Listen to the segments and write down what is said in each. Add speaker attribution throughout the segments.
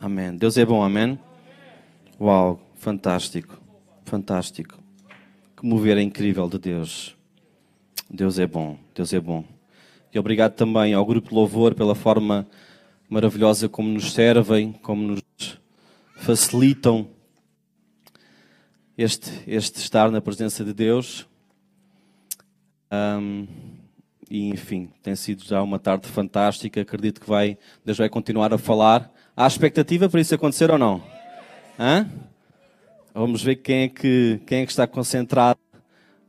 Speaker 1: Amém. Deus é bom, amém? Uau, fantástico, fantástico. Que mover incrível de Deus. Deus é bom, Deus é bom. E obrigado também ao Grupo de Louvor pela forma maravilhosa como nos servem, como nos facilitam este, este estar na presença de Deus. Um, e enfim, tem sido já uma tarde fantástica. Acredito que vai, Deus vai continuar a falar. Há expectativa para isso acontecer ou não? Hã? Vamos ver quem é que, quem é que está concentrado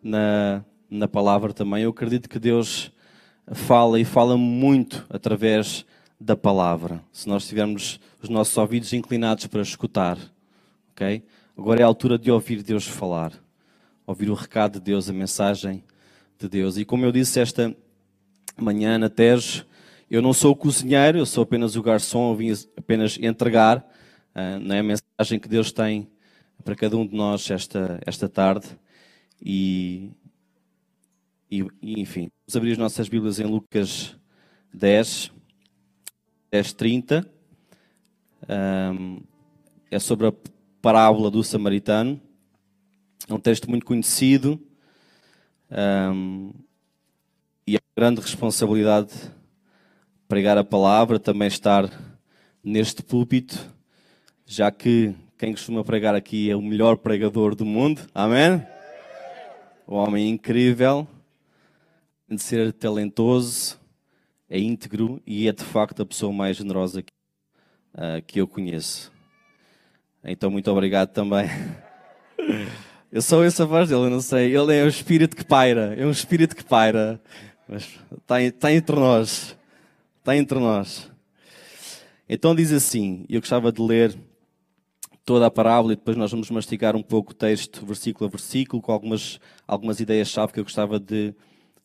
Speaker 1: na, na palavra também. Eu acredito que Deus fala e fala muito através da palavra. Se nós tivermos os nossos ouvidos inclinados para escutar, ok? Agora é a altura de ouvir Deus falar, ouvir o recado de Deus, a mensagem de Deus. E como eu disse esta manhã na Tejo, eu não sou o cozinheiro, eu sou apenas o garçom, eu vim apenas entregar uh, a mensagem que Deus tem para cada um de nós esta, esta tarde. E, e, e enfim, vamos abrir as nossas Bíblias em Lucas 10, 10, 30. Um, é sobre a parábola do samaritano. É um texto muito conhecido. Um, e é grande responsabilidade pregar a palavra, também estar neste púlpito, já que quem costuma pregar aqui é o melhor pregador do mundo. Amém? O homem incrível, de ser talentoso, é íntegro e é de facto a pessoa mais generosa que, uh, que eu conheço. Então, muito obrigado também. Eu sou essa voz dele, eu não sei. Ele é o espírito que paira, é um espírito que paira. Mas está, está entre nós. Está entre nós. Então diz assim, eu gostava de ler toda a parábola e depois nós vamos mastigar um pouco o texto, versículo a versículo, com algumas, algumas ideias-chave que eu gostava de,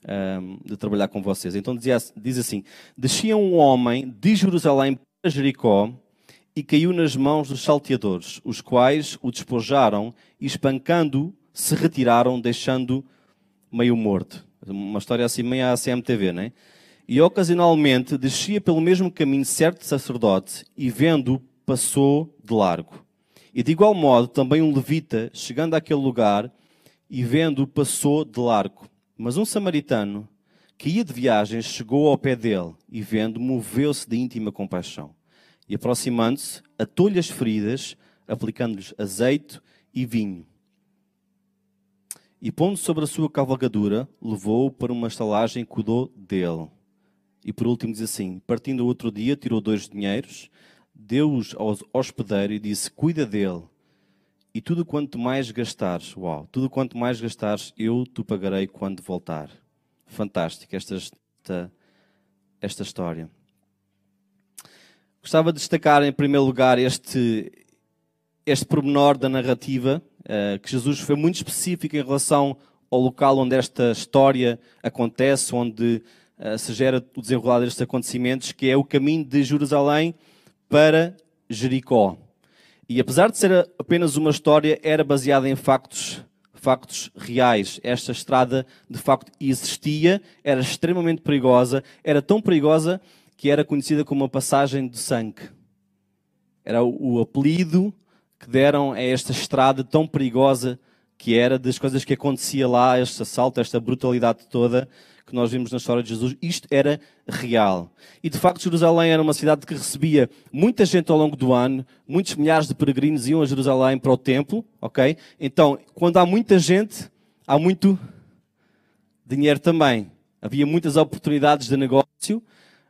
Speaker 1: um, de trabalhar com vocês. Então dizia, diz assim: Descia um homem de Jerusalém para Jericó e caiu nas mãos dos salteadores, os quais o despojaram e, espancando, se retiraram, deixando meio morto. Uma história assim meio à CMTV, né? E ocasionalmente descia pelo mesmo caminho certo sacerdote e vendo passou de largo. E de igual modo também um levita, chegando àquele lugar e vendo passou de largo. Mas um samaritano que ia de viagem chegou ao pé dele e vendo moveu-se de íntima compaixão. E aproximando-se, atou-lhe as feridas, aplicando-lhes azeite e vinho e pondo sobre a sua cavalgadura, levou-o para uma estalagem e cuidou dele. E por último diz assim: partindo outro dia, tirou dois dinheiros, deu-os ao hospedeiro e disse: Cuida dele. E tudo quanto mais gastares, uau, tudo quanto mais gastares, eu te pagarei quando voltar. Fantástico esta, esta, esta história. Gostava de destacar em primeiro lugar este, este pormenor da narrativa eh, que Jesus foi muito específico em relação ao local onde esta história acontece, onde uh, se gera o desenrolar destes acontecimentos, que é o caminho de Jerusalém para Jericó. E apesar de ser apenas uma história, era baseada em factos, factos reais. Esta estrada de facto existia, era extremamente perigosa, era tão perigosa que era conhecida como a passagem do sangue. Era o apelido que deram a esta estrada tão perigosa que era, das coisas que acontecia lá, este assalto, esta brutalidade toda que nós vimos na história de Jesus, isto era real. E de facto, Jerusalém era uma cidade que recebia muita gente ao longo do ano, muitos milhares de peregrinos iam a Jerusalém para o templo, ok? Então, quando há muita gente, há muito dinheiro também. Havia muitas oportunidades de negócio,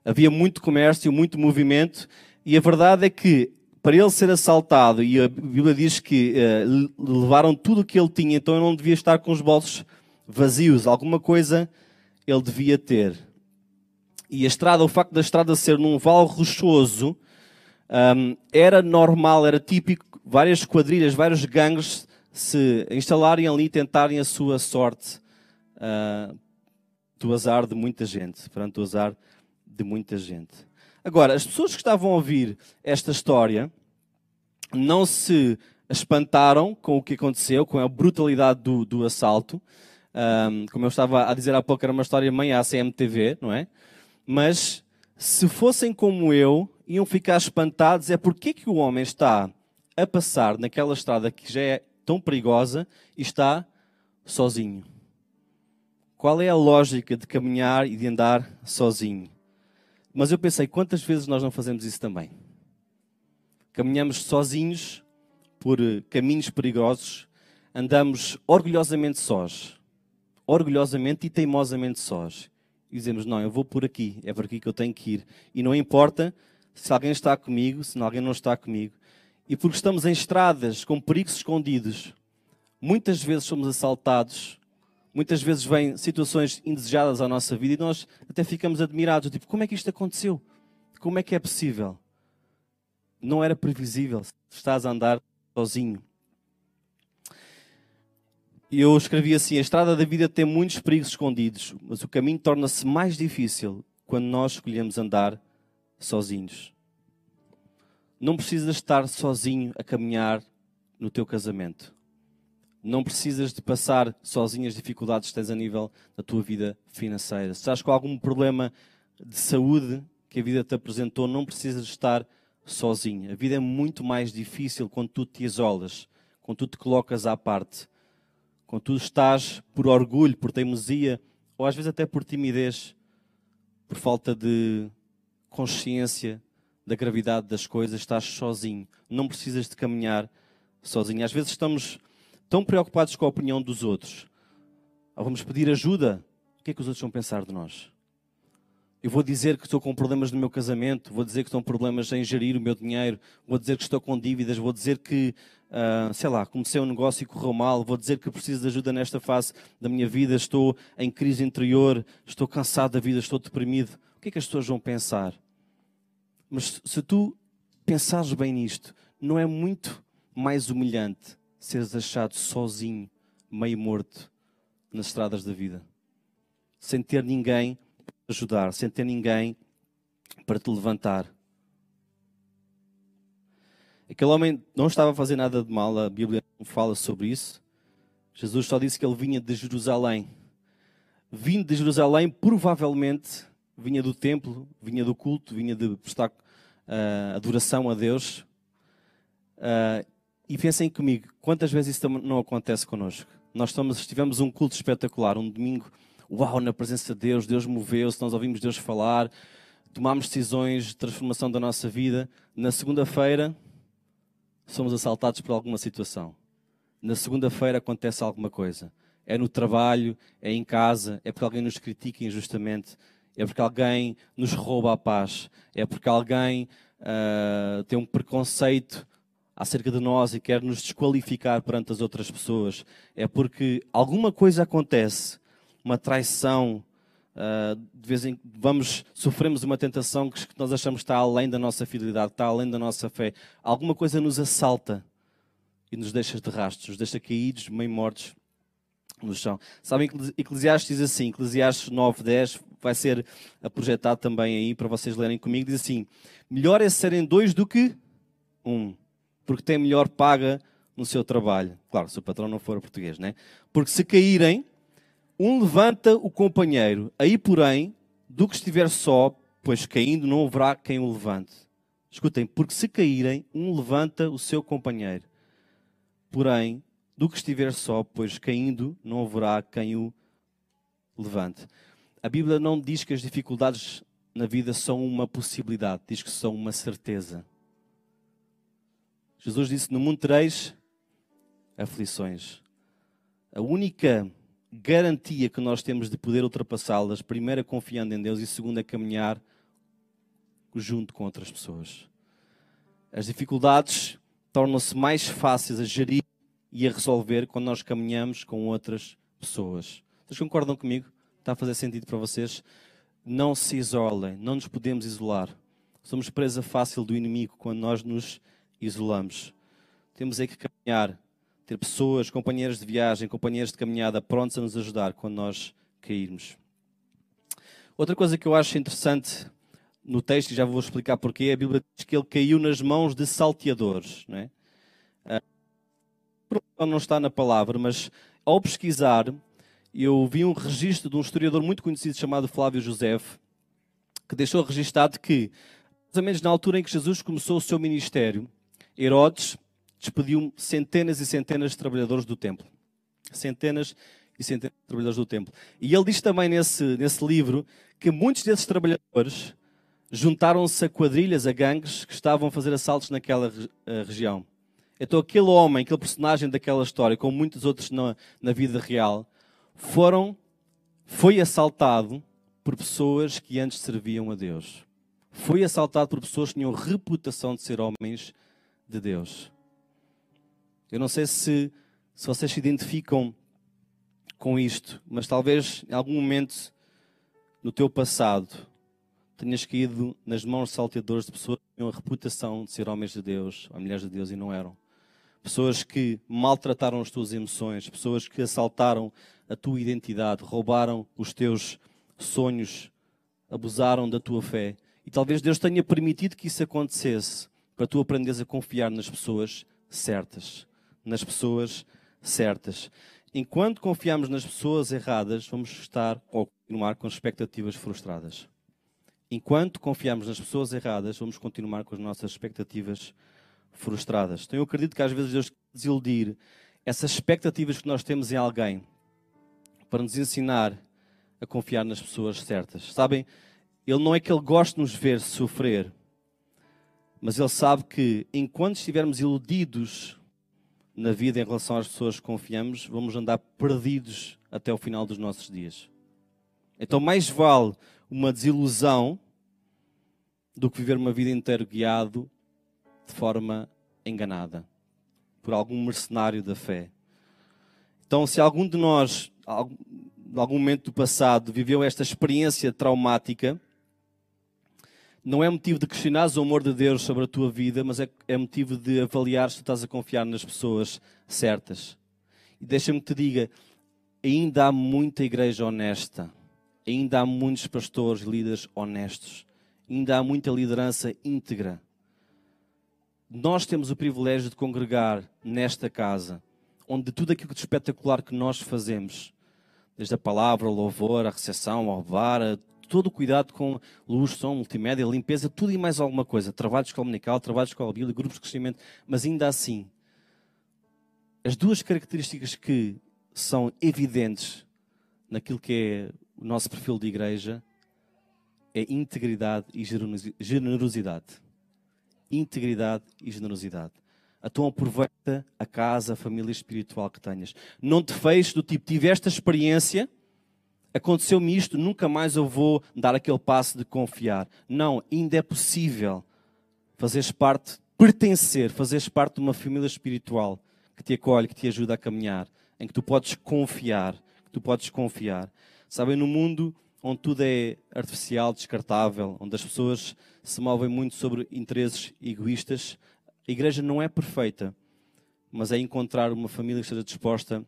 Speaker 1: havia muito comércio, muito movimento, e a verdade é que para ele ser assaltado, e a Bíblia diz que uh, levaram tudo o que ele tinha, então ele não devia estar com os bolsos vazios, alguma coisa ele devia ter. E a estrada, o facto da estrada ser num vale rochoso, um, era normal, era típico, várias quadrilhas, vários gangues se instalarem ali e tentarem a sua sorte uh, do azar de muita gente, perante o azar de muita gente. Agora, as pessoas que estavam a ouvir esta história não se espantaram com o que aconteceu, com a brutalidade do, do assalto. Um, como eu estava a dizer há pouco, era uma história mãe à CMTV, não é? Mas se fossem como eu, iam ficar espantados é porque que o homem está a passar naquela estrada que já é tão perigosa e está sozinho. Qual é a lógica de caminhar e de andar sozinho? Mas eu pensei, quantas vezes nós não fazemos isso também? Caminhamos sozinhos por caminhos perigosos, andamos orgulhosamente sós, orgulhosamente e teimosamente sós. E dizemos: Não, eu vou por aqui, é por aqui que eu tenho que ir. E não importa se alguém está comigo, se alguém não está comigo. E porque estamos em estradas com perigos escondidos, muitas vezes somos assaltados, muitas vezes vêm situações indesejadas à nossa vida e nós até ficamos admirados, tipo, como é que isto aconteceu? Como é que é possível? Não era previsível, estás a andar sozinho. E eu escrevi assim: a estrada da vida tem muitos perigos escondidos, mas o caminho torna-se mais difícil quando nós escolhemos andar sozinhos. Não precisas estar sozinho a caminhar no teu casamento. Não precisas de passar sozinho as dificuldades que tens a nível da tua vida financeira. Se estás com algum problema de saúde que a vida te apresentou, não precisas estar sozinho. A vida é muito mais difícil quando tu te isolas, quando tu te colocas à parte, quando tu estás por orgulho, por teimosia, ou às vezes até por timidez, por falta de consciência da gravidade das coisas, estás sozinho. Não precisas de caminhar sozinho. Às vezes estamos tão preocupados com a opinião dos outros. Ou vamos pedir ajuda. O que é que os outros vão pensar de nós? Eu vou dizer que estou com problemas no meu casamento, vou dizer que estou com problemas em gerir o meu dinheiro, vou dizer que estou com dívidas, vou dizer que, uh, sei lá, comecei um negócio e correu mal, vou dizer que preciso de ajuda nesta fase da minha vida, estou em crise interior, estou cansado da vida, estou deprimido. O que é que as pessoas vão pensar? Mas se tu pensares bem nisto, não é muito mais humilhante seres achado sozinho, meio morto, nas estradas da vida, sem ter ninguém ajudar, sem ter ninguém para te levantar. Aquele homem não estava a fazer nada de mal, a Bíblia não fala sobre isso. Jesus só disse que ele vinha de Jerusalém. Vindo de Jerusalém, provavelmente vinha do templo, vinha do culto, vinha de prestar uh, adoração a Deus. Uh, e pensem comigo, quantas vezes isso não acontece connosco? Nós estamos, tivemos um culto espetacular, um domingo uau, na presença de Deus, Deus moveu-se, nós ouvimos Deus falar, tomámos decisões de transformação da nossa vida. Na segunda-feira, somos assaltados por alguma situação. Na segunda-feira acontece alguma coisa. É no trabalho, é em casa, é porque alguém nos critica injustamente, é porque alguém nos rouba a paz, é porque alguém uh, tem um preconceito acerca de nós e quer nos desqualificar perante as outras pessoas. É porque alguma coisa acontece uma traição, uh, de vez em vamos sofremos uma tentação que nós achamos que está além da nossa fidelidade, está além da nossa fé. Alguma coisa nos assalta e nos deixa de rastros, nos deixa caídos, meio mortos no chão. Sabem que Eclesiastes diz assim, Eclesiastes 9, 10, vai ser projetado também aí para vocês lerem comigo, diz assim, melhor é serem dois do que um, porque tem melhor paga no seu trabalho. Claro, se o patrão não for português, né? Porque se caírem, um levanta o companheiro, aí, porém, do que estiver só, pois caindo não haverá quem o levante. Escutem, porque se caírem, um levanta o seu companheiro. Porém, do que estiver só, pois caindo não haverá quem o levante. A Bíblia não diz que as dificuldades na vida são uma possibilidade, diz que são uma certeza. Jesus disse: No mundo tereis aflições. A única garantia que nós temos de poder ultrapassá-las, primeiro é confiando em Deus e segundo é caminhar junto com outras pessoas. As dificuldades tornam-se mais fáceis a gerir e a resolver quando nós caminhamos com outras pessoas. Vocês concordam comigo? Está a fazer sentido para vocês? Não se isolem, não nos podemos isolar. Somos presa fácil do inimigo quando nós nos isolamos. Temos é que caminhar ter pessoas, companheiros de viagem, companheiros de caminhada prontos a nos ajudar quando nós cairmos. Outra coisa que eu acho interessante no texto, e já vou explicar porquê, a Bíblia diz que ele caiu nas mãos de salteadores. Não, é? Ah, não está na palavra, mas ao pesquisar, eu vi um registro de um historiador muito conhecido chamado Flávio José, que deixou registado que mais ou menos na altura em que Jesus começou o seu ministério, Herodes despediu centenas e centenas de trabalhadores do templo. Centenas e centenas de trabalhadores do templo. E ele diz também nesse, nesse livro que muitos desses trabalhadores juntaram-se a quadrilhas, a gangues, que estavam a fazer assaltos naquela uh, região. Então aquele homem, aquele personagem daquela história, como muitos outros na, na vida real, foram, foi assaltado por pessoas que antes serviam a Deus. Foi assaltado por pessoas que tinham reputação de ser homens de Deus. Eu não sei se, se vocês se identificam com isto, mas talvez em algum momento no teu passado tenhas caído nas mãos salteadores de pessoas que tinham a reputação de ser homens de Deus, ou mulheres de Deus e não eram. Pessoas que maltrataram as tuas emoções, pessoas que assaltaram a tua identidade, roubaram os teus sonhos, abusaram da tua fé. E talvez Deus tenha permitido que isso acontecesse para tu aprenderes a confiar nas pessoas certas. Nas pessoas certas. Enquanto confiamos nas pessoas erradas, vamos estar ou continuar com expectativas frustradas. Enquanto confiamos nas pessoas erradas, vamos continuar com as nossas expectativas frustradas. Então eu acredito que às vezes Deus quer desiludir essas expectativas que nós temos em alguém para nos ensinar a confiar nas pessoas certas. Sabem, Ele não é que Ele goste de nos ver sofrer, mas Ele sabe que enquanto estivermos iludidos na vida em relação às pessoas que confiamos, vamos andar perdidos até o final dos nossos dias. Então, mais vale uma desilusão do que viver uma vida inteira guiado de forma enganada por algum mercenário da fé. Então, se algum de nós, em algum momento do passado, viveu esta experiência traumática, não é motivo de questionares o amor de Deus sobre a tua vida, mas é, é motivo de avaliar se tu estás a confiar nas pessoas certas. E deixa-me que te diga, ainda há muita igreja honesta, ainda há muitos pastores, líderes honestos, ainda há muita liderança íntegra. Nós temos o privilégio de congregar nesta casa, onde tudo aquilo de espetacular que nós fazemos, desde a palavra, o louvor, a recepção, ao bar, todo o cuidado com luz, som, multimédia, limpeza, tudo e mais alguma coisa. Trabalho de escola dominical, trabalho de escola bíblica, grupos de crescimento, mas ainda assim, as duas características que são evidentes naquilo que é o nosso perfil de igreja é integridade e generosidade. Integridade e generosidade. Então aproveita a casa, a família espiritual que tenhas. Não te feches do tipo, tive esta experiência, aconteceu-me isto, nunca mais eu vou dar aquele passo de confiar. Não, ainda é possível fazeres parte, pertencer, fazeres parte de uma família espiritual que te acolhe, que te ajuda a caminhar, em que tu podes confiar, que tu podes confiar. Sabem, no mundo onde tudo é artificial, descartável, onde as pessoas se movem muito sobre interesses egoístas, a igreja não é perfeita, mas é encontrar uma família que esteja disposta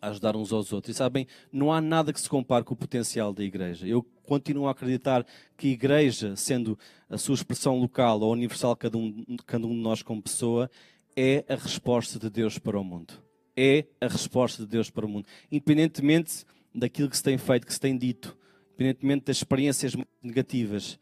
Speaker 1: a ajudar uns aos outros. E sabem, não há nada que se compare com o potencial da igreja. Eu continuo a acreditar que a igreja, sendo a sua expressão local ou universal, cada um, cada um de nós como pessoa, é a resposta de Deus para o mundo. É a resposta de Deus para o mundo. Independentemente daquilo que se tem feito, que se tem dito, independentemente das experiências negativas,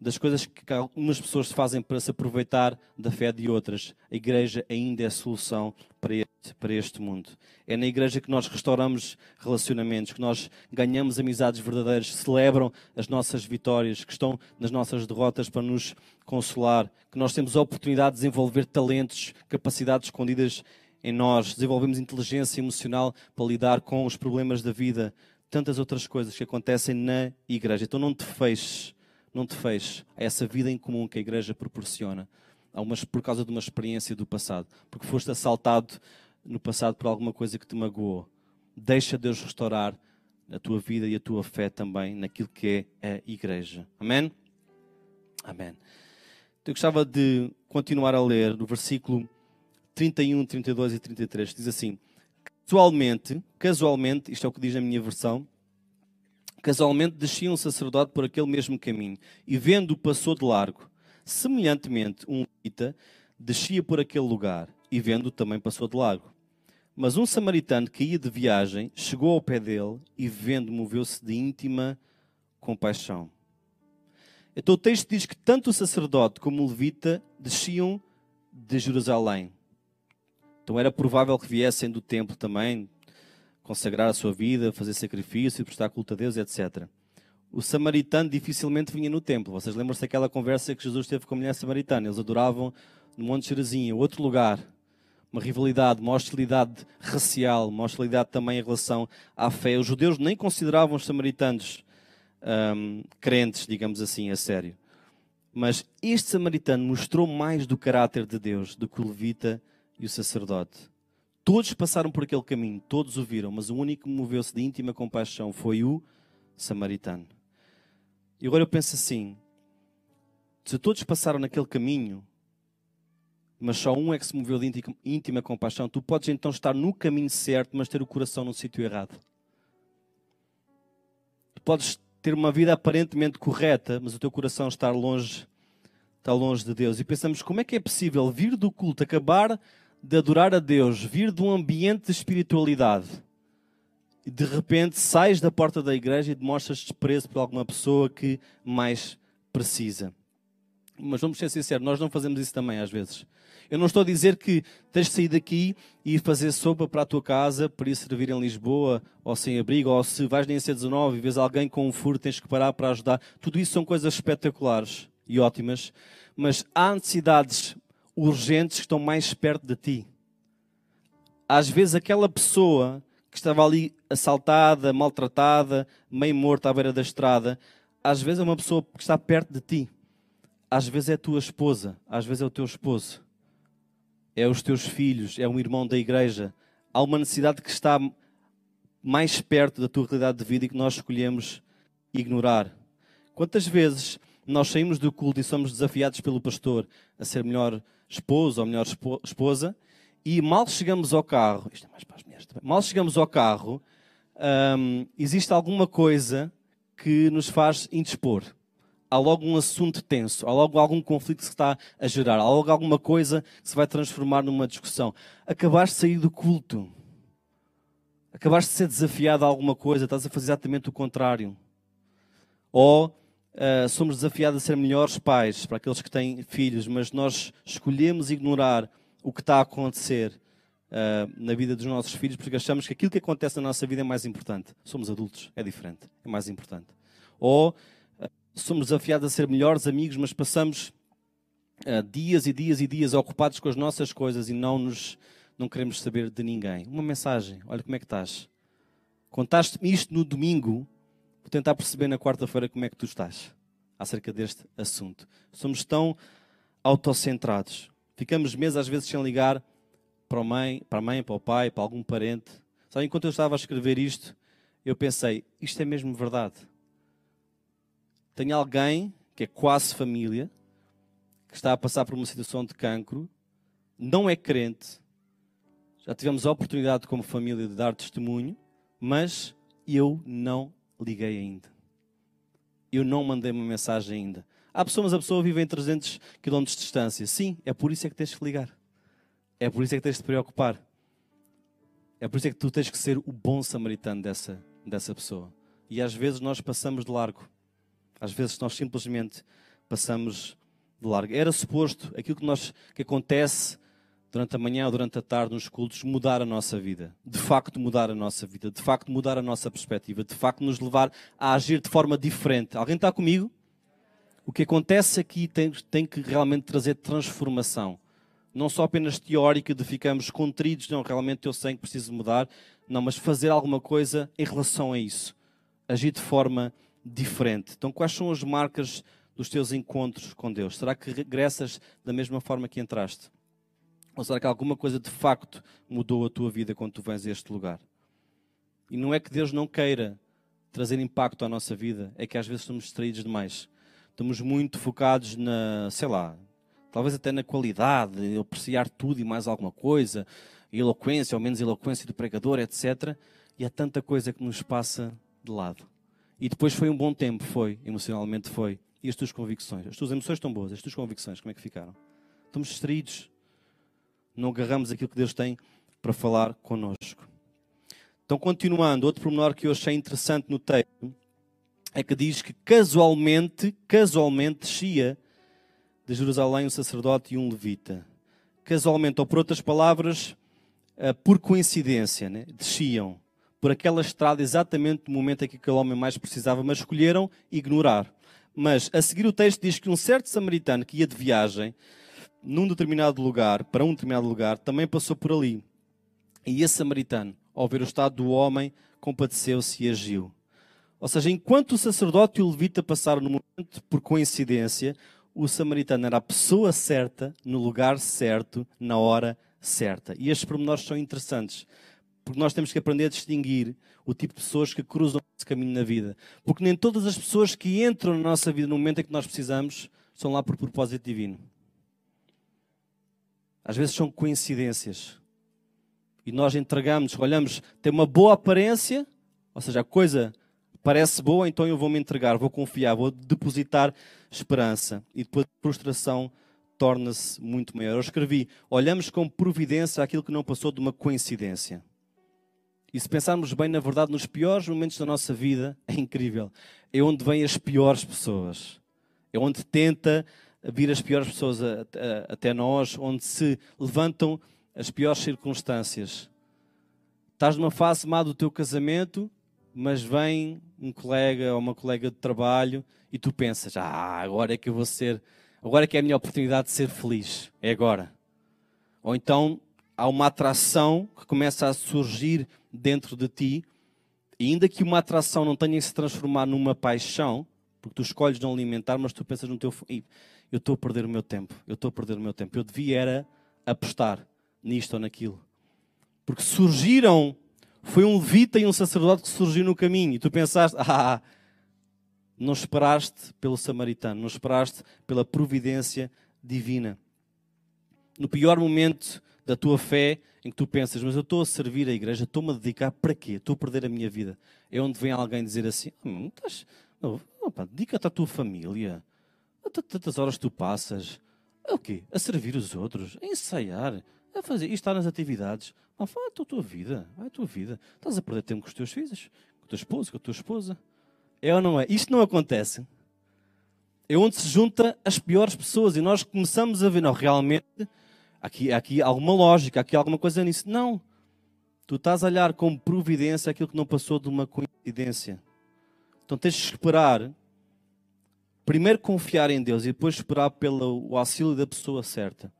Speaker 1: das coisas que algumas pessoas fazem para se aproveitar da fé de outras, a igreja ainda é a solução para para este mundo. É na igreja que nós restauramos relacionamentos, que nós ganhamos amizades verdadeiras, celebram as nossas vitórias, que estão nas nossas derrotas para nos consolar, que nós temos a oportunidade de desenvolver talentos, capacidades escondidas em nós, desenvolvemos inteligência emocional para lidar com os problemas da vida, tantas outras coisas que acontecem na igreja. Então não te feches não te feches a essa vida em comum que a igreja proporciona, por causa de uma experiência do passado, porque foste assaltado no passado por alguma coisa que te magoou. Deixa Deus restaurar a tua vida e a tua fé também naquilo que é a igreja. Amém? Amém. Eu gostava de continuar a ler no versículo 31, 32 e 33. Diz assim: Casualmente, casualmente, isto é o que diz na minha versão, Casualmente descia um sacerdote por aquele mesmo caminho e, vendo-o, passou de largo. Semelhantemente, um levita descia por aquele lugar e, vendo-o, também passou de largo. Mas um samaritano que ia de viagem chegou ao pé dele e, vendo, moveu-se de íntima compaixão. Então o texto diz que tanto o sacerdote como o levita desciam de Jerusalém. Então era provável que viessem do templo também, consagrar a sua vida, fazer sacrifício, prestar culto a Deus, etc. O samaritano dificilmente vinha no templo. Vocês lembram-se daquela conversa que Jesus teve com a mulher samaritana? Eles adoravam no Monte Gerizim, outro lugar. Uma rivalidade, uma hostilidade racial, uma hostilidade também em relação à fé. Os judeus nem consideravam os samaritanos um, crentes, digamos assim, a sério. Mas este samaritano mostrou mais do caráter de Deus do que o levita e o sacerdote. Todos passaram por aquele caminho, todos o viram, mas o único que moveu-se de íntima compaixão foi o samaritano. E agora eu penso assim: se todos passaram naquele caminho, mas só um é que se moveu de íntima compaixão, tu podes então estar no caminho certo, mas ter o coração no sítio errado. Tu podes ter uma vida aparentemente correta, mas o teu coração estar longe, está longe de Deus. E pensamos, como é que é possível vir do culto, acabar de adorar a Deus, vir de um ambiente de espiritualidade, e de repente sais da porta da igreja e demonstras desprezo por alguma pessoa que mais precisa. Mas vamos ser sinceros, nós não fazemos isso também às vezes. Eu não estou a dizer que tens de sair daqui e fazer sopa para a tua casa para ir servir em Lisboa ou sem abrigo, ou se vais na IC19 e vês alguém com um furo, tens que parar para ajudar. Tudo isso são coisas espetaculares e ótimas, mas há necessidades urgentes que estão mais perto de ti. Às vezes aquela pessoa que estava ali assaltada, maltratada, meio morta à beira da estrada, às vezes é uma pessoa que está perto de ti. Às vezes é a tua esposa, às vezes é o teu esposo é os teus filhos, é um irmão da igreja. Há uma necessidade que está mais perto da tua realidade de vida e que nós escolhemos ignorar. Quantas vezes nós saímos do culto e somos desafiados pelo pastor a ser melhor esposo ou melhor esposa e mal chegamos ao carro, isto é mais para as mulheres também, mal chegamos ao carro, hum, existe alguma coisa que nos faz indispor há logo um assunto tenso, há logo algum conflito que se está a gerar, há logo alguma coisa que se vai transformar numa discussão. Acabaste de sair do culto, acabaste de ser desafiado a alguma coisa, estás a fazer exatamente o contrário. Ou uh, somos desafiados a ser melhores pais para aqueles que têm filhos, mas nós escolhemos ignorar o que está a acontecer. Uh, na vida dos nossos filhos, porque achamos que aquilo que acontece na nossa vida é mais importante. Somos adultos, é diferente, é mais importante. Ou somos desafiados a ser melhores amigos, mas passamos uh, dias e dias e dias ocupados com as nossas coisas e não nos não queremos saber de ninguém. Uma mensagem, olha como é que estás. Contaste-me isto no domingo, vou tentar perceber na quarta-feira como é que tu estás acerca deste assunto. Somos tão autocentrados. Ficamos meses às vezes sem ligar para a mãe, para a mãe, para o pai, para algum parente. Sabe, enquanto eu estava a escrever isto, eu pensei, isto é mesmo verdade. Tenho alguém que é quase família, que está a passar por uma situação de cancro, não é crente, já tivemos a oportunidade como família de dar testemunho, mas eu não liguei ainda. Eu não mandei uma mensagem ainda. Há pessoas, a pessoa vive em 300 km de distância. Sim, é por isso é que tens que ligar. É por isso é que tens de te preocupar. É por isso é que tu tens que ser o bom samaritano dessa, dessa pessoa. E às vezes nós passamos de largo. Às vezes nós simplesmente passamos de largo. Era suposto aquilo que, nós, que acontece durante a manhã ou durante a tarde nos cultos mudar a nossa vida. De facto, mudar a nossa vida. De facto, mudar a nossa perspectiva. De facto, nos levar a agir de forma diferente. Alguém está comigo? O que acontece aqui tem, tem que realmente trazer transformação. Não só apenas teórica de ficamos contridos, não, realmente eu sei que preciso mudar. Não, mas fazer alguma coisa em relação a isso. Agir de forma diferente diferente. Então, quais são as marcas dos teus encontros com Deus? Será que regressas da mesma forma que entraste? Ou será que alguma coisa de facto mudou a tua vida quando tu vens a este lugar? E não é que Deus não queira trazer impacto à nossa vida, é que às vezes estamos distraídos demais. Estamos muito focados na, sei lá, talvez até na qualidade, apreciar tudo e mais alguma coisa, eloquência ou menos eloquência do pregador, etc. E há tanta coisa que nos passa de lado. E depois foi um bom tempo, foi, emocionalmente foi. E as tuas convicções? As tuas emoções estão boas, as tuas convicções, como é que ficaram? Estamos distraídos. Não agarramos aquilo que Deus tem para falar connosco. Então, continuando, outro pormenor que eu achei interessante no texto é que diz que casualmente, casualmente descia de Jerusalém um sacerdote e um levita. Casualmente, ou por outras palavras, eh, por coincidência, né? desciam por aquela estrada exatamente no momento em que aquele homem mais precisava, mas escolheram ignorar. Mas a seguir o texto diz que um certo samaritano que ia de viagem num determinado lugar, para um determinado lugar, também passou por ali. E esse samaritano, ao ver o estado do homem, compadeceu-se e agiu. Ou seja, enquanto o sacerdote e o levita passaram no momento por coincidência, o samaritano era a pessoa certa, no lugar certo, na hora certa. E estes pormenores são interessantes, porque nós temos que aprender a distinguir o tipo de pessoas que cruzam esse caminho na vida. Porque nem todas as pessoas que entram na nossa vida no momento em que nós precisamos estão lá por propósito divino. Às vezes são coincidências. E nós entregamos, olhamos, tem uma boa aparência, ou seja, a coisa parece boa, então eu vou me entregar, vou confiar, vou depositar esperança. E depois a frustração torna-se muito maior. Eu escrevi: olhamos com providência aquilo que não passou de uma coincidência. E se pensarmos bem, na verdade, nos piores momentos da nossa vida, é incrível. É onde vêm as piores pessoas. É onde tenta vir as piores pessoas até nós, onde se levantam as piores circunstâncias. Estás numa fase má do teu casamento, mas vem um colega ou uma colega de trabalho e tu pensas: ah, agora é que eu vou ser, agora é que é a minha oportunidade de ser feliz, é agora. Ou então há uma atração que começa a surgir dentro de ti, e ainda que uma atração não tenha que se transformar numa paixão, porque tu escolhes não alimentar, mas tu pensas no teu. Eu estou a perder o meu tempo, eu estou a perder o meu tempo. Eu devia era apostar nisto ou naquilo. Porque surgiram foi um levita e um sacerdote que surgiu no caminho. E tu pensaste, ah, não esperaste pelo samaritano, não esperaste pela providência divina. No pior momento da tua fé, em que tu pensas, mas eu estou a servir a igreja, estou-me a dedicar para quê? Estou a perder a minha vida. É onde vem alguém dizer assim: ah, não estás, não, dedica-te à tua família, tantas horas tu passas, a o quê? A servir os outros, a ensaiar, a fazer, e estar nas atividades. Ah, vai a tua vida, vai a tua vida. Estás a perder tempo com os teus filhos, com a tua esposa, com a tua esposa. É ou não é? Isto não acontece. É onde se junta as piores pessoas e nós começamos a ver, não, realmente, aqui, aqui alguma lógica, aqui alguma coisa nisso. Não. Tu estás a olhar com providência aquilo que não passou de uma coincidência. Então tens de esperar, primeiro confiar em Deus e depois esperar pelo auxílio da pessoa certa.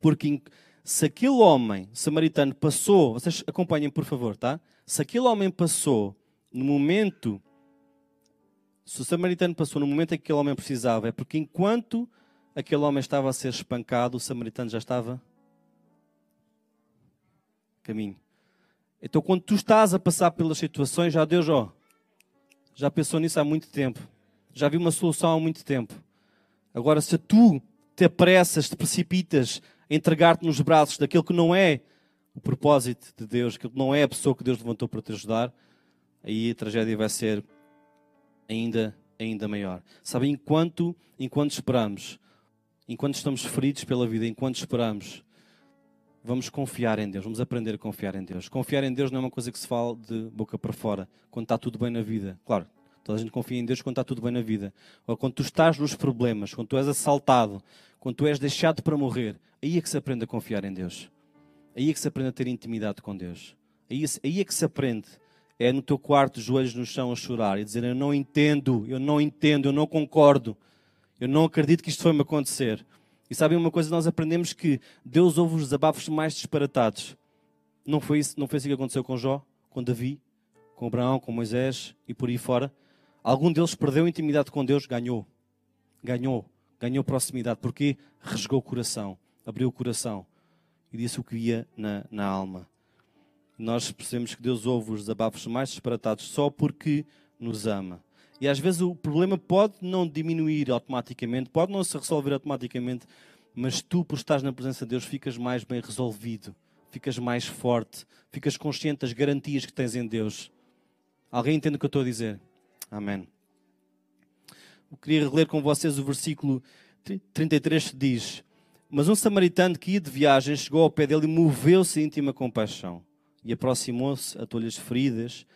Speaker 1: Porque se aquele homem samaritano passou, vocês acompanhem por favor, tá? Se aquele homem passou no momento, se o samaritano passou no momento em que aquele homem precisava, é porque enquanto aquele homem estava a ser espancado, o samaritano já estava caminho. Então, quando tu estás a passar pelas situações, já Deus, ó, já pensou nisso há muito tempo, já viu uma solução há muito tempo. Agora, se tu te apressas, te precipitas entregar-te nos braços daquele que não é o propósito de Deus, que não é a pessoa que Deus levantou para te ajudar, aí a tragédia vai ser ainda, ainda maior. Sabe, enquanto, enquanto esperamos, enquanto estamos feridos pela vida, enquanto esperamos, vamos confiar em Deus, vamos aprender a confiar em Deus. Confiar em Deus não é uma coisa que se fala de boca para fora, quando está tudo bem na vida. Claro, toda a gente confia em Deus quando está tudo bem na vida. Ou quando tu estás nos problemas, quando tu és assaltado, quando tu és deixado para morrer, aí é que se aprende a confiar em Deus. Aí é que se aprende a ter intimidade com Deus. Aí, aí é que se aprende. É no teu quarto, joelhos no chão, a chorar e dizer: Eu não entendo, eu não entendo, eu não concordo, eu não acredito que isto foi-me acontecer. E sabem uma coisa, nós aprendemos que Deus ouve os desabafos mais disparatados. Não foi isso, não foi isso que aconteceu com Jó, com Davi, com Abraão, com Moisés e por aí fora. Algum deles perdeu intimidade com Deus, ganhou. Ganhou ganhou proximidade, porque resgou o coração, abriu o coração e disse o que ia na, na alma. Nós percebemos que Deus ouve os desabafos mais disparatados só porque nos ama. E às vezes o problema pode não diminuir automaticamente, pode não se resolver automaticamente, mas tu, por estar na presença de Deus, ficas mais bem resolvido, ficas mais forte, ficas consciente das garantias que tens em Deus. Alguém entende o que eu estou a dizer? Amém. Eu queria ler com vocês o versículo 33 que diz: Mas um samaritano que ia de viagem chegou ao pé dele e moveu-se íntima compaixão e aproximou-se, atolhou as feridas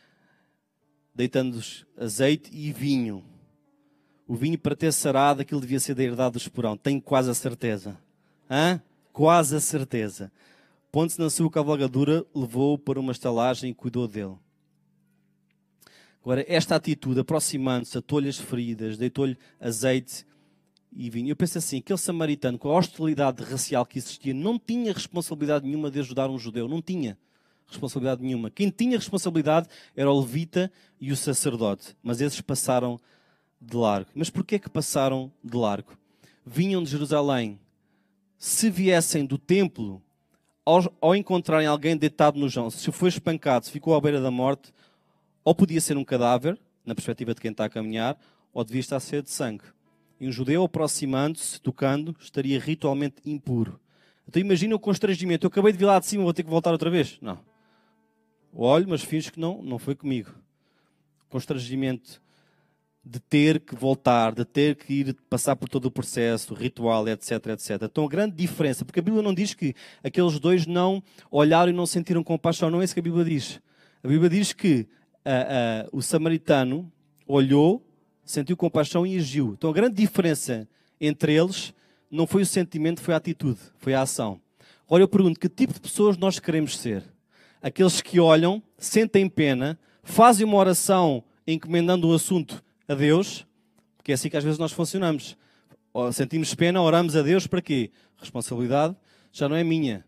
Speaker 1: deitando-lhes azeite e vinho. O vinho para ter sarado, aquilo devia ser da herdade do esporão. Tenho quase a certeza. Hã? Quase a certeza. Pondo-se na sua cavalgadura, levou-o para uma estalagem e cuidou dele. Agora, esta atitude, aproximando-se, atou-lhe as feridas, deitou-lhe azeite e vinho. Eu penso assim, aquele samaritano, com a hostilidade racial que existia, não tinha responsabilidade nenhuma de ajudar um judeu. Não tinha responsabilidade nenhuma. Quem tinha responsabilidade era o levita e o sacerdote. Mas esses passaram de largo. Mas porquê que passaram de largo? Vinham de Jerusalém. Se viessem do templo, ao, ao encontrarem alguém deitado no chão, se foi espancado, se ficou à beira da morte, ou podia ser um cadáver, na perspectiva de quem está a caminhar, ou devia estar cheio de sangue. E um judeu aproximando-se, tocando, estaria ritualmente impuro. Então imagina o constrangimento. Eu acabei de vir lá de cima, vou ter que voltar outra vez? Não. Olho, mas finge que não, não foi comigo. Constrangimento de ter que voltar, de ter que ir passar por todo o processo, ritual, etc, etc. Então, a grande diferença, porque a Bíblia não diz que aqueles dois não olharam e não sentiram compaixão, não é isso que a Bíblia diz. A Bíblia diz que uh, uh, o samaritano olhou, sentiu compaixão e agiu. Então a grande diferença entre eles não foi o sentimento, foi a atitude, foi a ação. Agora eu pergunto, que tipo de pessoas nós queremos ser? Aqueles que olham, sentem pena, fazem uma oração encomendando um assunto a Deus, porque é assim que às vezes nós funcionamos. Sentimos pena, oramos a Deus para quê? Responsabilidade já não é minha,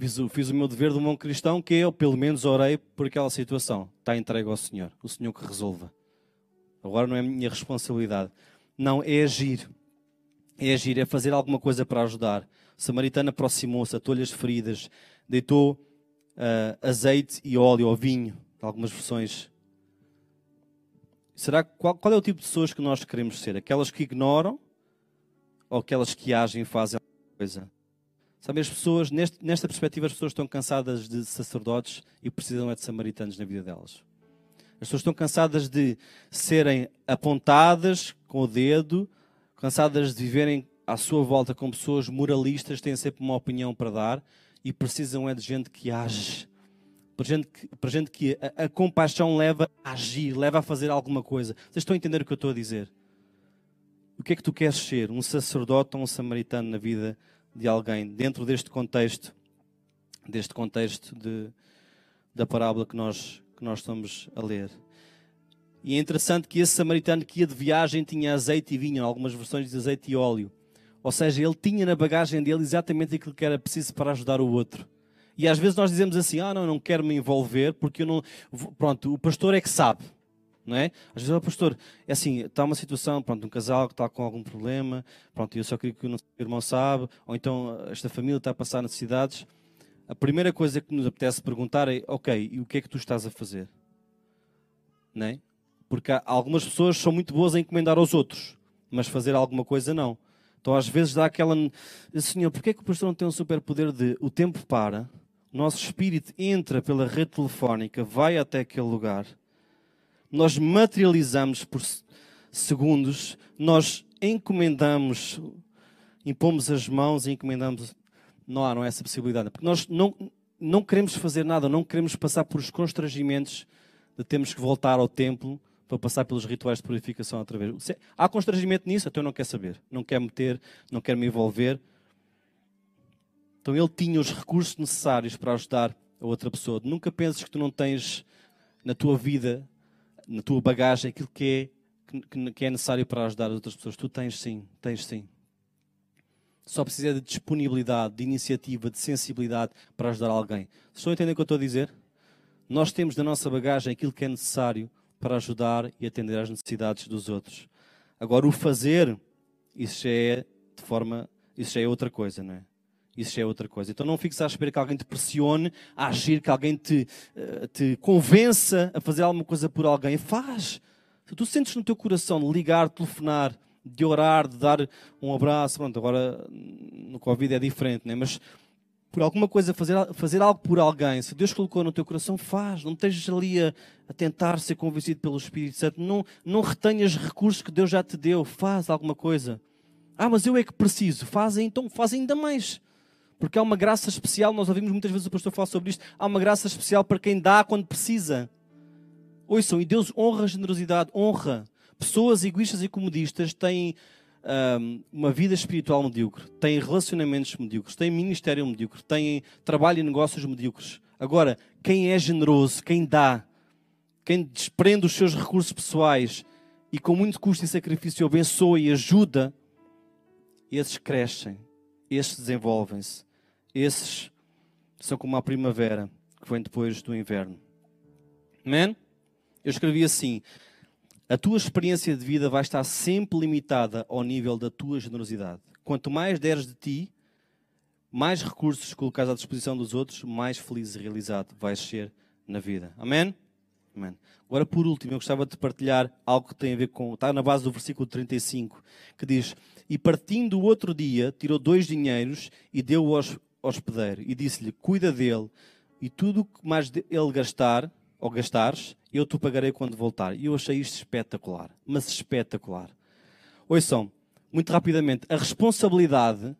Speaker 1: Fiz o, fiz o meu dever de um bom cristão, que eu, pelo menos, orei por aquela situação. Está entregue ao Senhor. O Senhor que resolva. Agora não é minha responsabilidade. Não, é agir. É agir, é fazer alguma coisa para ajudar. O samaritano aproximou-se, atou-lhe as feridas, deitou uh, azeite e óleo ou vinho, algumas versões. Será qual, qual é o tipo de pessoas que nós queremos ser? Aquelas que ignoram ou aquelas que agem e fazem alguma coisa? Sabe, as pessoas, neste, nesta perspectiva, as pessoas estão cansadas de sacerdotes e precisam é de samaritanos na vida delas. As pessoas estão cansadas de serem apontadas com o dedo, cansadas de viverem à sua volta com pessoas moralistas, têm sempre uma opinião para dar e precisam é de gente que age. Para gente que, para gente que a, a compaixão leva a agir, leva a fazer alguma coisa. Vocês estão a entender o que eu estou a dizer? O que é que tu queres ser? Um sacerdote ou um samaritano na vida de alguém dentro deste contexto, deste contexto de, da parábola que nós, que nós estamos a ler. E é interessante que esse samaritano que ia de viagem tinha azeite e vinho, algumas versões de azeite e óleo. Ou seja, ele tinha na bagagem dele exatamente aquilo que era preciso para ajudar o outro. E às vezes nós dizemos assim: ah, não, não quero me envolver porque eu não. Pronto, o pastor é que sabe não é? Às vezes, o pastor, é assim, está uma situação, pronto, um casal que está com algum problema, pronto, eu só queria que o nosso irmão sabe, ou então esta família está a passar necessidades. A primeira coisa que nos apetece perguntar é, ok, e o que é que tu estás a fazer? Não é? Porque algumas pessoas são muito boas a encomendar aos outros, mas fazer alguma coisa não. Então às vezes dá aquela, Senhor, porquê é que o pastor não tem um superpoder de o tempo para, o nosso espírito entra pela rede telefónica, vai até aquele lugar nós materializamos por segundos, nós encomendamos, impomos as mãos e encomendamos. Não há, não essa possibilidade. Porque nós não, não queremos fazer nada, não queremos passar por os constrangimentos de termos que voltar ao templo para passar pelos rituais de purificação outra vez. Há constrangimento nisso? Então eu não quero saber. Não quero meter, não quero me envolver. Então ele tinha os recursos necessários para ajudar a outra pessoa. Nunca penses que tu não tens na tua vida na tua bagagem aquilo que é, que, é necessário para ajudar as outras pessoas. Tu tens sim, tens sim. Só precisa de disponibilidade, de iniciativa, de sensibilidade para ajudar alguém. Estão a entender o que eu estou a dizer? Nós temos na nossa bagagem aquilo que é necessário para ajudar e atender às necessidades dos outros. Agora, o fazer, isso já é de forma, isso já é outra coisa, não é? Isso já é outra coisa. Então não fiques à espera que alguém te pressione a agir, que alguém te, eh, te convença a fazer alguma coisa por alguém. Faz. Se tu sentes no teu coração de ligar, de telefonar, de orar, de dar um abraço, pronto, agora no Covid é diferente, né? mas por alguma coisa, fazer, fazer algo por alguém, se Deus colocou no teu coração, faz. Não estejas ali a, a tentar ser convencido pelo Espírito Santo. Não, não retenhas recursos que Deus já te deu. Faz alguma coisa. Ah, mas eu é que preciso. Faz então, faz ainda mais. Porque há uma graça especial, nós ouvimos muitas vezes o pastor falar sobre isto, há uma graça especial para quem dá quando precisa. Ouçam, e Deus honra a generosidade, honra. Pessoas egoístas e comodistas têm um, uma vida espiritual medíocre, têm relacionamentos medíocres, têm ministério medíocre, têm trabalho e negócios medíocres. Agora, quem é generoso, quem dá, quem desprende os seus recursos pessoais e com muito custo e sacrifício abençoa e ajuda, esses crescem, esses desenvolvem-se, esses são como a primavera que vem depois do inverno. Amém? Eu escrevi assim: a tua experiência de vida vai estar sempre limitada ao nível da tua generosidade. Quanto mais deres de ti, mais recursos colocares à disposição dos outros, mais feliz e realizado vais ser na vida. Amém? Amém. Agora, por último, eu gostava de partilhar algo que tem a ver com. Está na base do versículo 35, que diz: E partindo o outro dia, tirou dois dinheiros e deu-o ao hospedeiro, e disse-lhe: Cuida dele, e tudo o que mais ele gastar, ou gastares, eu te pagarei quando voltar. E eu achei isto espetacular, mas espetacular. Ouçam, muito rapidamente, a responsabilidade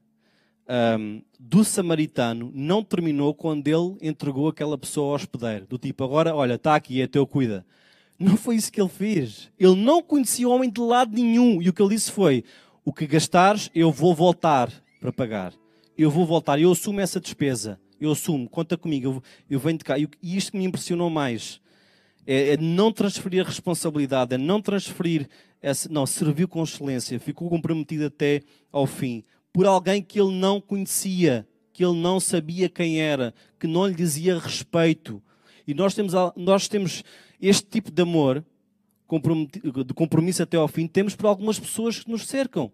Speaker 1: um, do samaritano não terminou quando ele entregou aquela pessoa ao hospedeiro. Do tipo, agora, olha, está aqui, é teu, cuida. Não foi isso que ele fez. Ele não conhecia o homem de lado nenhum. E o que ele disse foi: o que gastares, eu vou voltar para pagar. Eu vou voltar, eu assumo essa despesa. Eu assumo, conta comigo, eu, eu venho de cá. E isto que me impressionou mais é, é não transferir a responsabilidade, é não transferir, essa, não, serviu com excelência, ficou comprometido até ao fim por alguém que ele não conhecia, que ele não sabia quem era, que não lhe dizia respeito. E nós temos, nós temos este tipo de amor, de compromisso até ao fim, temos por algumas pessoas que nos cercam.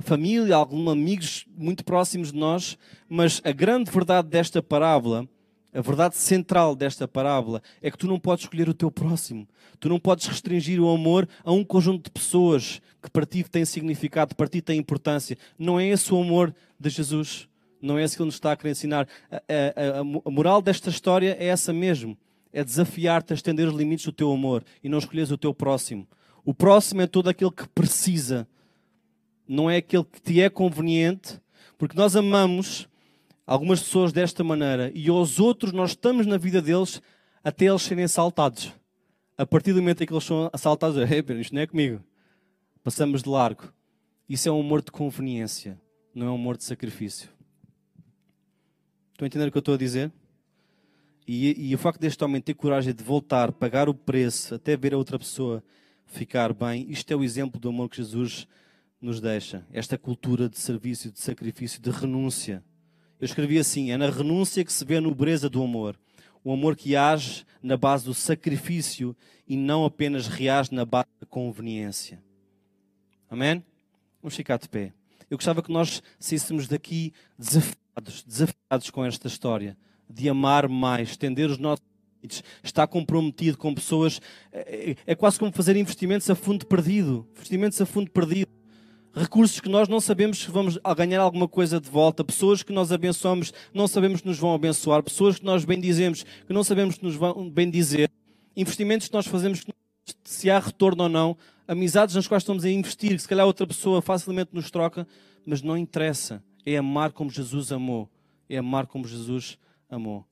Speaker 1: Família, alguns amigos muito próximos de nós, mas a grande verdade desta parábola a verdade central desta parábola é que tu não podes escolher o teu próximo. Tu não podes restringir o amor a um conjunto de pessoas que para ti tem significado, para ti tem importância. Não é esse o amor de Jesus. Não é esse que ele nos está a querer ensinar. A, a, a moral desta história é essa mesmo. É desafiar-te a estender os limites do teu amor e não escolheres o teu próximo. O próximo é todo aquele que precisa. Não é aquele que te é conveniente, porque nós amamos algumas pessoas desta maneira e aos outros nós estamos na vida deles até eles serem assaltados. A partir do momento em que eles são assaltados, hey, isto não é comigo. Passamos de largo. Isso é um amor de conveniência, não é um amor de sacrifício. Estão a entender o que eu estou a dizer? E, e o facto deste homem ter coragem de voltar, pagar o preço, até ver a outra pessoa ficar bem, isto é o exemplo do amor que Jesus nos deixa. Esta cultura de serviço, de sacrifício, de renúncia. Eu escrevi assim: é na renúncia que se vê a nobreza do amor. O amor que age na base do sacrifício e não apenas reage na base da conveniência. Amém? Vamos ficar de pé. Eu gostava que nós saíssemos daqui desafiados, desafiados com esta história, de amar mais, estender os nossos limites, estar comprometido com pessoas. É, é, é quase como fazer investimentos a fundo perdido. Investimentos a fundo perdido recursos que nós não sabemos se vamos ganhar alguma coisa de volta, pessoas que nós abençoamos, não sabemos que nos vão abençoar, pessoas que nós bendizemos, que não sabemos que nos vão bendizer, investimentos que nós fazemos, se há retorno ou não, amizades nas quais estamos a investir, que se calhar outra pessoa facilmente nos troca, mas não interessa. É amar como Jesus amou. É amar como Jesus amou.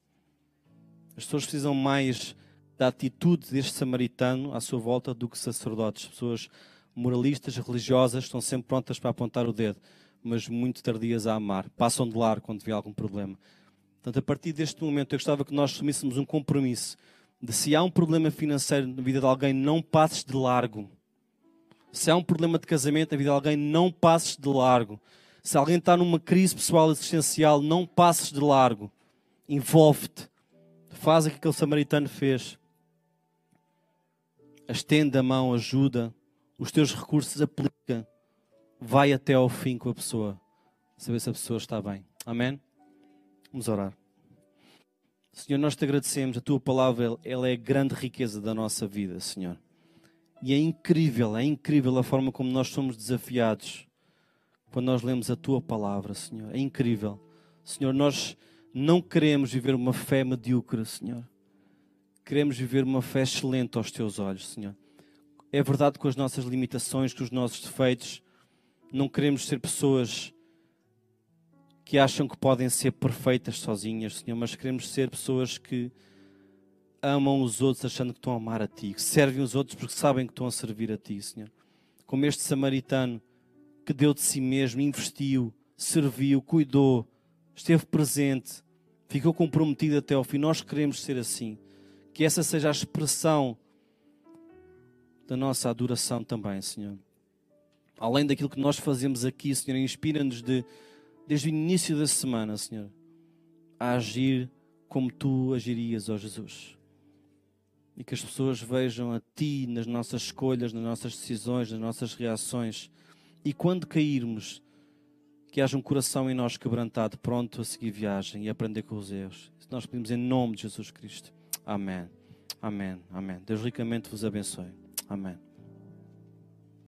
Speaker 1: As pessoas precisam mais da atitude deste samaritano à sua volta do que sacerdotes. Pessoas moralistas, religiosas, estão sempre prontas para apontar o dedo, mas muito tardias a amar. Passam de lar quando vê algum problema. Portanto, a partir deste momento, eu gostava que nós assumíssemos um compromisso de se há um problema financeiro na vida de alguém, não passes de largo. Se há um problema de casamento na vida de alguém, não passes de largo. Se alguém está numa crise pessoal existencial, não passes de largo. Envolve-te. Faz o que aquele samaritano fez. Estende a mão, ajuda os teus recursos, aplica, vai até ao fim com a pessoa, saber se a pessoa está bem. Amém? Vamos orar. Senhor, nós te agradecemos, a tua palavra, ela é a grande riqueza da nossa vida, Senhor. E é incrível, é incrível a forma como nós somos desafiados quando nós lemos a tua palavra, Senhor. É incrível. Senhor, nós não queremos viver uma fé medíocre, Senhor. Queremos viver uma fé excelente aos teus olhos, Senhor. É verdade com as nossas limitações, com os nossos defeitos. Não queremos ser pessoas que acham que podem ser perfeitas sozinhas, Senhor, mas queremos ser pessoas que amam os outros achando que estão a amar a Ti, que servem os outros porque sabem que estão a servir a Ti, Senhor. Como este samaritano que deu de si mesmo, investiu, serviu, cuidou, esteve presente, ficou comprometido até ao fim. Nós queremos ser assim. Que essa seja a expressão da nossa adoração também, Senhor. Além daquilo que nós fazemos aqui, Senhor, inspira-nos de, desde o início da semana, Senhor, a agir como tu agirias, ó Jesus. E que as pessoas vejam a Ti nas nossas escolhas, nas nossas decisões, nas nossas reações. E quando cairmos, que haja um coração em nós quebrantado, pronto a seguir viagem e aprender com os erros. Nós pedimos em nome de Jesus Cristo. Amém. Amém. Amém. Deus ricamente vos abençoe. Amém.